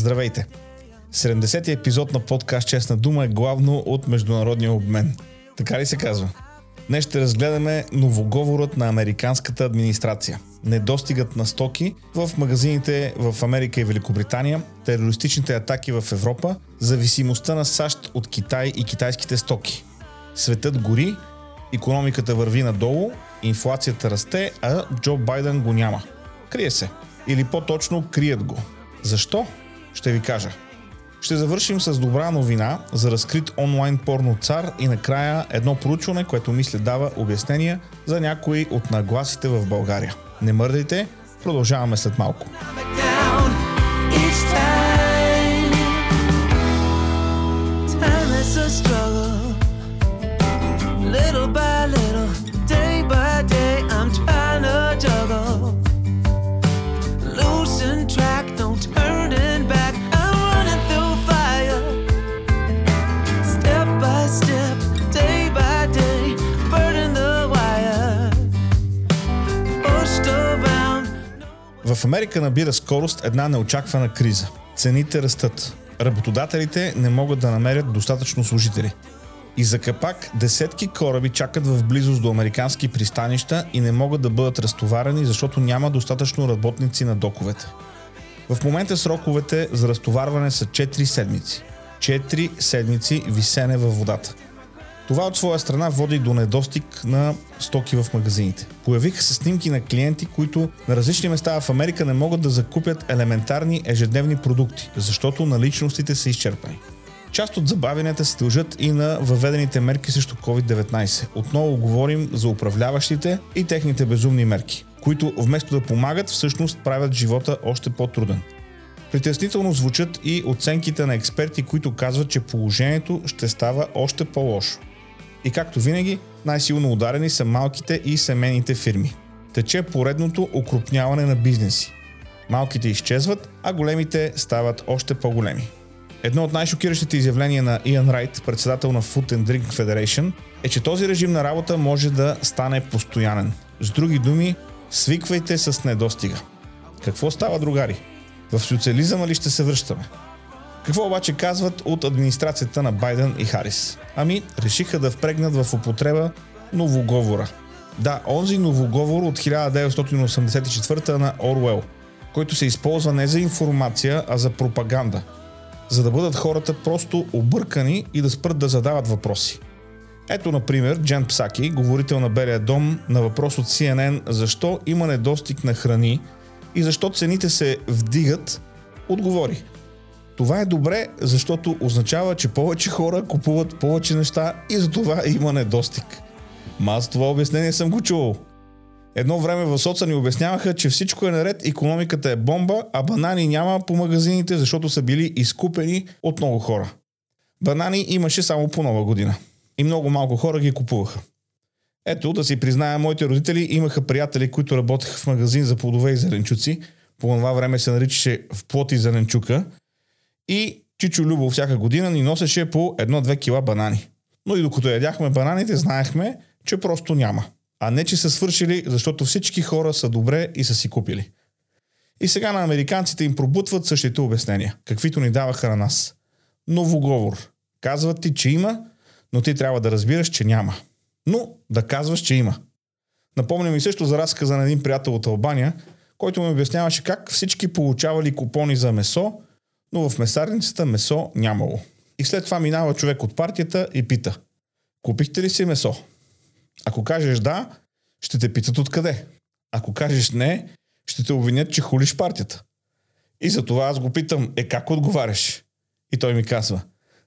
Здравейте! 70-ти епизод на подкаст Честна дума е главно от международния обмен. Така ли се казва? Днес ще разгледаме новоговорът на американската администрация. Недостигът на стоки в магазините в Америка и Великобритания, терористичните атаки в Европа, зависимостта на САЩ от Китай и китайските стоки. Светът гори, економиката върви надолу, инфлацията расте, а Джо Байден го няма. Крие се. Или по-точно крият го. Защо? Ще ви кажа. Ще завършим с добра новина за разкрит онлайн порно цар и накрая едно проучване, което мисля дава обяснения за някои от нагласите в България. Не мърдайте, продължаваме след малко. Little В Америка набира скорост една неочаквана криза. Цените растат. Работодателите не могат да намерят достатъчно служители. И за капак десетки кораби чакат в близост до американски пристанища и не могат да бъдат разтоварени, защото няма достатъчно работници на доковете. В момента сроковете за разтоварване са 4 седмици. 4 седмици висене във водата. Това от своя страна води до недостиг на стоки в магазините. Появиха се снимки на клиенти, които на различни места в Америка не могат да закупят елементарни ежедневни продукти, защото наличностите са изчерпани. Част от забавянията се дължат и на въведените мерки срещу COVID-19. Отново говорим за управляващите и техните безумни мерки, които вместо да помагат, всъщност правят живота още по-труден. Притеснително звучат и оценките на експерти, които казват, че положението ще става още по-лошо. И както винаги, най-силно ударени са малките и семейните фирми. Тече поредното укрупняване на бизнеси. Малките изчезват, а големите стават още по-големи. Едно от най-шокиращите изявления на Иан Райт, председател на Food and Drink Federation, е, че този режим на работа може да стане постоянен. С други думи, свиквайте с недостига. Какво става, другари? В социализъма ли ще се връщаме? Какво обаче казват от администрацията на Байден и Харис? Ами, решиха да впрегнат в употреба новоговора. Да, онзи новоговор от 1984 на Орвел, който се използва не за информация, а за пропаганда – за да бъдат хората просто объркани и да спрат да задават въпроси. Ето, например, Джен Псаки, говорител на Белия дом, на въпрос от CNN защо има недостиг на храни и защо цените се вдигат, отговори. Това е добре, защото означава, че повече хора купуват повече неща и за това има недостиг. Ма аз това обяснение съм го чувал. Едно време в соца ни обясняваха, че всичко е наред, економиката е бомба, а банани няма по магазините, защото са били изкупени от много хора. Банани имаше само по нова година. И много малко хора ги купуваха. Ето, да си призная, моите родители имаха приятели, които работеха в магазин за плодове и зеленчуци. По това време се наричаше в плод и зеленчука. И Чичо Любо всяка година ни носеше по 1-2 кила банани. Но и докато ядяхме бананите, знаехме, че просто няма а не че са свършили, защото всички хора са добре и са си купили. И сега на американците им пробутват същите обяснения, каквито ни даваха на нас. Новоговор. Казват ти, че има, но ти трябва да разбираш, че няма. Но да казваш, че има. Напомня ми също за разказа на един приятел от Албания, който ми обясняваше как всички получавали купони за месо, но в месарницата месо нямало. И след това минава човек от партията и пита. Купихте ли си месо? Ако кажеш да, ще те питат откъде. Ако кажеш не, ще те обвинят, че хулиш партията. И за това аз го питам, е как отговаряш? И той ми казва,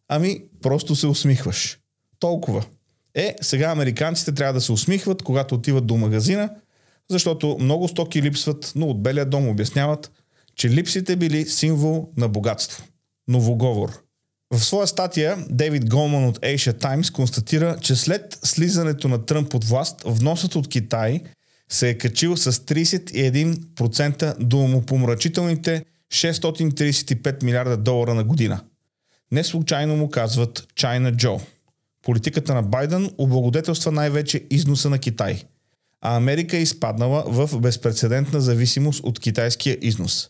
ами просто се усмихваш. Толкова. Е, сега американците трябва да се усмихват, когато отиват до магазина, защото много стоки липсват, но от Белия дом обясняват, че липсите били символ на богатство. Новоговор. В своя статия Дейвид Голман от Asia Times констатира, че след слизането на Тръмп от власт, вносът от Китай се е качил с 31% до умопомрачителните 635 милиарда долара на година. Не случайно му казват China Joe. Политиката на Байден облагодетелства най-вече износа на Китай, а Америка е изпаднала в безпредседентна зависимост от китайския износ.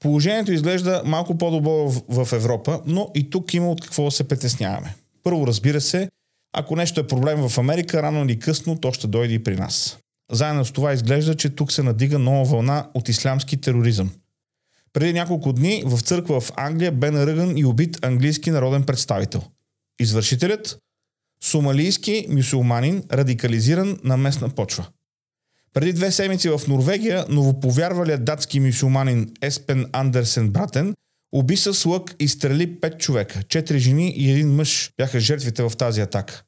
Положението изглежда малко по-добро в, в Европа, но и тук има от какво да се притесняваме. Първо, разбира се, ако нещо е проблем в Америка, рано или късно то ще дойде и при нас. Заедно с това изглежда, че тук се надига нова вълна от ислямски тероризъм. Преди няколко дни в църква в Англия бе наръган и убит английски народен представител. Извършителят – сомалийски мюсюлманин, радикализиран на местна почва. Преди две седмици в Норвегия новоповярвалият датски мюсюлманин Еспен Андерсен Братен уби с лък и стрели пет човека. Четири жени и един мъж бяха жертвите в тази атака.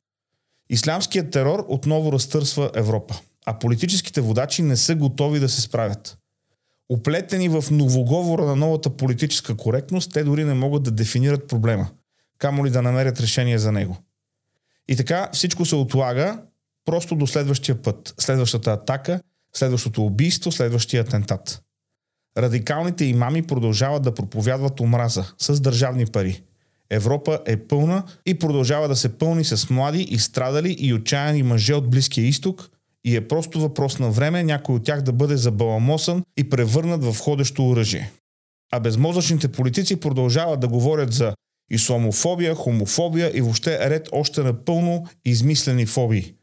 Ислямският терор отново разтърсва Европа, а политическите водачи не са готови да се справят. Оплетени в новоговора на новата политическа коректност, те дори не могат да дефинират проблема, камо ли да намерят решение за него. И така всичко се отлага просто до следващия път, следващата атака, следващото убийство, следващия атентат. Радикалните имами продължават да проповядват омраза с държавни пари. Европа е пълна и продължава да се пълни с млади, изстрадали и отчаяни мъже от Близкия изток и е просто въпрос на време някой от тях да бъде забаламосан и превърнат в ходещо оръжие. А безмозъчните политици продължават да говорят за исламофобия, хомофобия и въобще ред още напълно измислени фобии.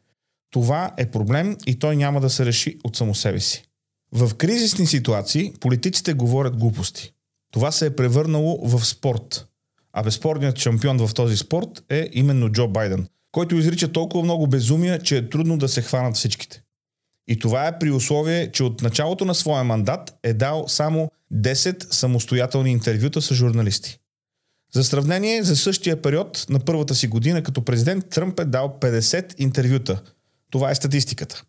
Това е проблем и той няма да се реши от само себе си. В кризисни ситуации политиците говорят глупости. Това се е превърнало в спорт. А безспорният шампион в този спорт е именно Джо Байден, който изрича толкова много безумия, че е трудно да се хванат всичките. И това е при условие, че от началото на своя мандат е дал само 10 самостоятелни интервюта с журналисти. За сравнение, за същия период на първата си година като президент Тръмп е дал 50 интервюта. Това е статистиката.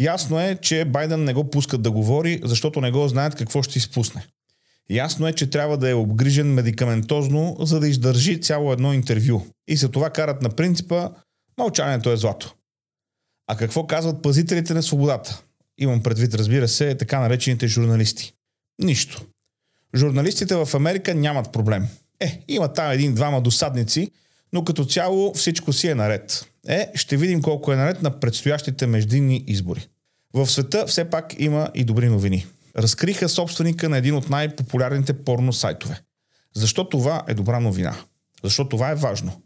Ясно е, че Байден не го пускат да говори, защото не го знаят какво ще изпусне. Ясно е, че трябва да е обгрижен медикаментозно, за да издържи цяло едно интервю. И за това карат на принципа мълчанието е злато. А какво казват пазителите на свободата? Имам предвид, разбира се, така наречените журналисти. Нищо. Журналистите в Америка нямат проблем. Е, има там един-двама досадници, но като цяло всичко си е наред. Е, ще видим колко е наред на предстоящите междинни избори. В света все пак има и добри новини. Разкриха собственика на един от най-популярните порно сайтове. Защо това е добра новина? Защо това е важно?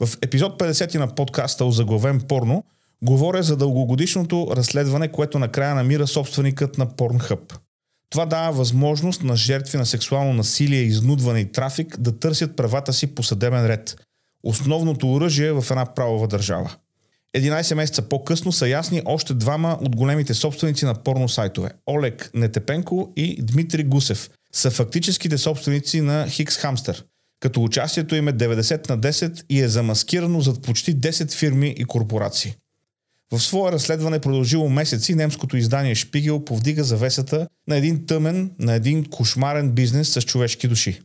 В епизод 50 на подкаста Озаглавен порно говоря за дългогодишното разследване, което накрая намира собственикът на Pornhub. Това дава възможност на жертви на сексуално насилие, изнудване и трафик да търсят правата си по съдебен ред – основното оръжие в една правова държава. 11 месеца по-късно са ясни още двама от големите собственици на порно сайтове – Олег Нетепенко и Дмитрий Гусев са фактическите собственици на Хикс Хамстер, като участието им е 90 на 10 и е замаскирано зад почти 10 фирми и корпорации. В свое разследване продължило месеци немското издание Шпигел повдига завесата на един тъмен, на един кошмарен бизнес с човешки души.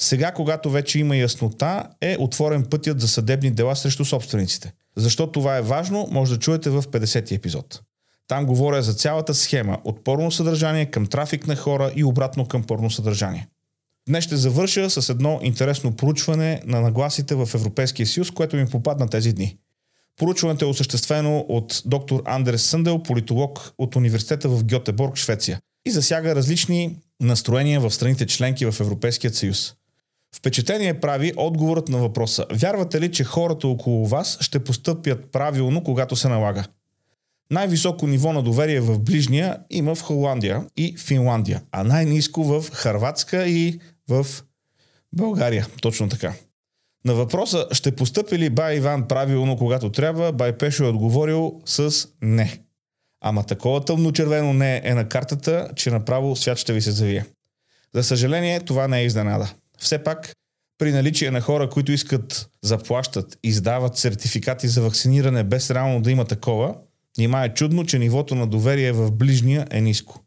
Сега, когато вече има яснота, е отворен пътят за съдебни дела срещу собствениците. Защо това е важно, може да чуете в 50-ти епизод. Там говоря за цялата схема от порно съдържание към трафик на хора и обратно към порно съдържание. Днес ще завърша с едно интересно проучване на нагласите в Европейския съюз, което ми попадна тези дни. Проучването е осъществено от доктор Андерс Съндел, политолог от университета в Гьотеборг, Швеция и засяга различни настроения в страните членки в Европейския съюз. Впечатление прави отговорът на въпроса. Вярвате ли, че хората около вас ще постъпят правилно, когато се налага? Най-високо ниво на доверие в ближния има в Холандия и Финландия, а най-низко в Харватска и в България. Точно така. На въпроса ще постъпи ли Бай Иван правилно, когато трябва, Бай Пешо е отговорил с не. Ама такова тъмно-червено не е на картата, че направо свят ще ви се завие. За съжаление, това не е изненада. Все пак, при наличие на хора, които искат заплащат, издават сертификати за вакциниране без реално да има такова, нима е чудно, че нивото на доверие в ближния е ниско.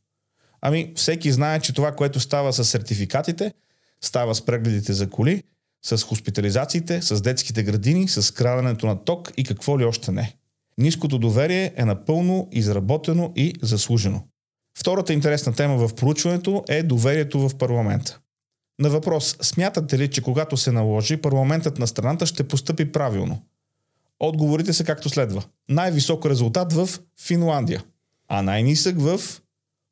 Ами, всеки знае, че това, което става с сертификатите, става с прегледите за коли, с хоспитализациите, с детските градини, с краденето на ток и какво ли още не. Ниското доверие е напълно изработено и заслужено. Втората интересна тема в проучването е доверието в парламента. На въпрос, смятате ли, че когато се наложи, парламентът на страната ще постъпи правилно? Отговорите са както следва. Най-висок резултат в Финландия, а най-нисък в,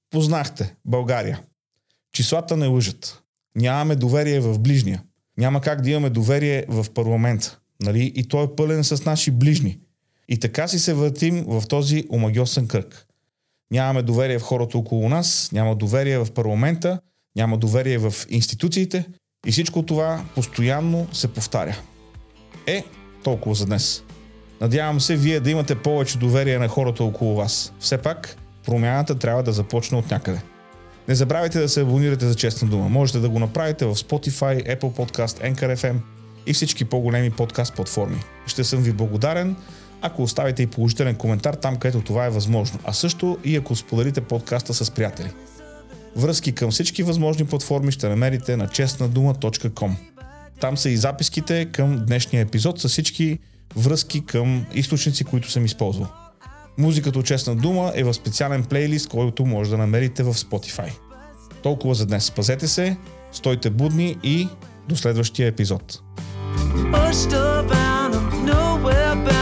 познахте, България. Числата не лъжат. Нямаме доверие в ближния. Няма как да имаме доверие в парламент. Нали? И той е пълен с наши ближни. И така си се въртим в този омагиосен кръг. Нямаме доверие в хората около нас, няма доверие в парламента, няма доверие в институциите и всичко това постоянно се повтаря. Е, толкова за днес. Надявам се вие да имате повече доверие на хората около вас. Все пак, промяната трябва да започне от някъде. Не забравяйте да се абонирате за Честна дума. Можете да го направите в Spotify, Apple Podcast, Anchor FM и всички по-големи подкаст платформи. Ще съм ви благодарен, ако оставите и положителен коментар там, където това е възможно, а също и ако споделите подкаста с приятели. Връзки към всички възможни платформи ще намерите на честнадума.com. Там са и записките към днешния епизод с всички връзки към източници, които съм използвал. Музиката от Честна дума е в специален плейлист, който може да намерите в Spotify. Толкова за днес. Пазете се, стойте будни и до следващия епизод. Nowhere